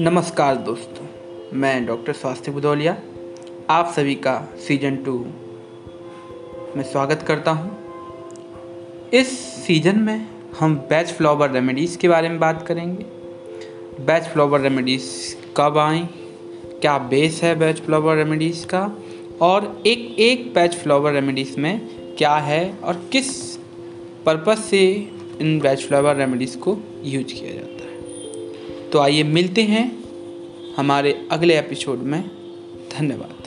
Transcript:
नमस्कार दोस्तों, मैं डॉक्टर स्वास्थ्य बुदौलिया, आप सभी का सीज़न टू में स्वागत करता हूँ। इस सीज़न में हम बैच फ्लावर रेमेडीज़ के बारे में बात करेंगे। बैच फ्लावर रेमेडीज़ कब आएँ क्या बेस है बैच फ्लावर रेमेडीज़ का? और एक एक बैच फ्लावर रेमेडीज़ में क्या है और किस पर्पज़ से इन वेज फ्लावर रेमेडीज़ को यूज़ किया जाता है। तो आइए मिलते हैं हमारे अगले एपिसोड में। धन्यवाद।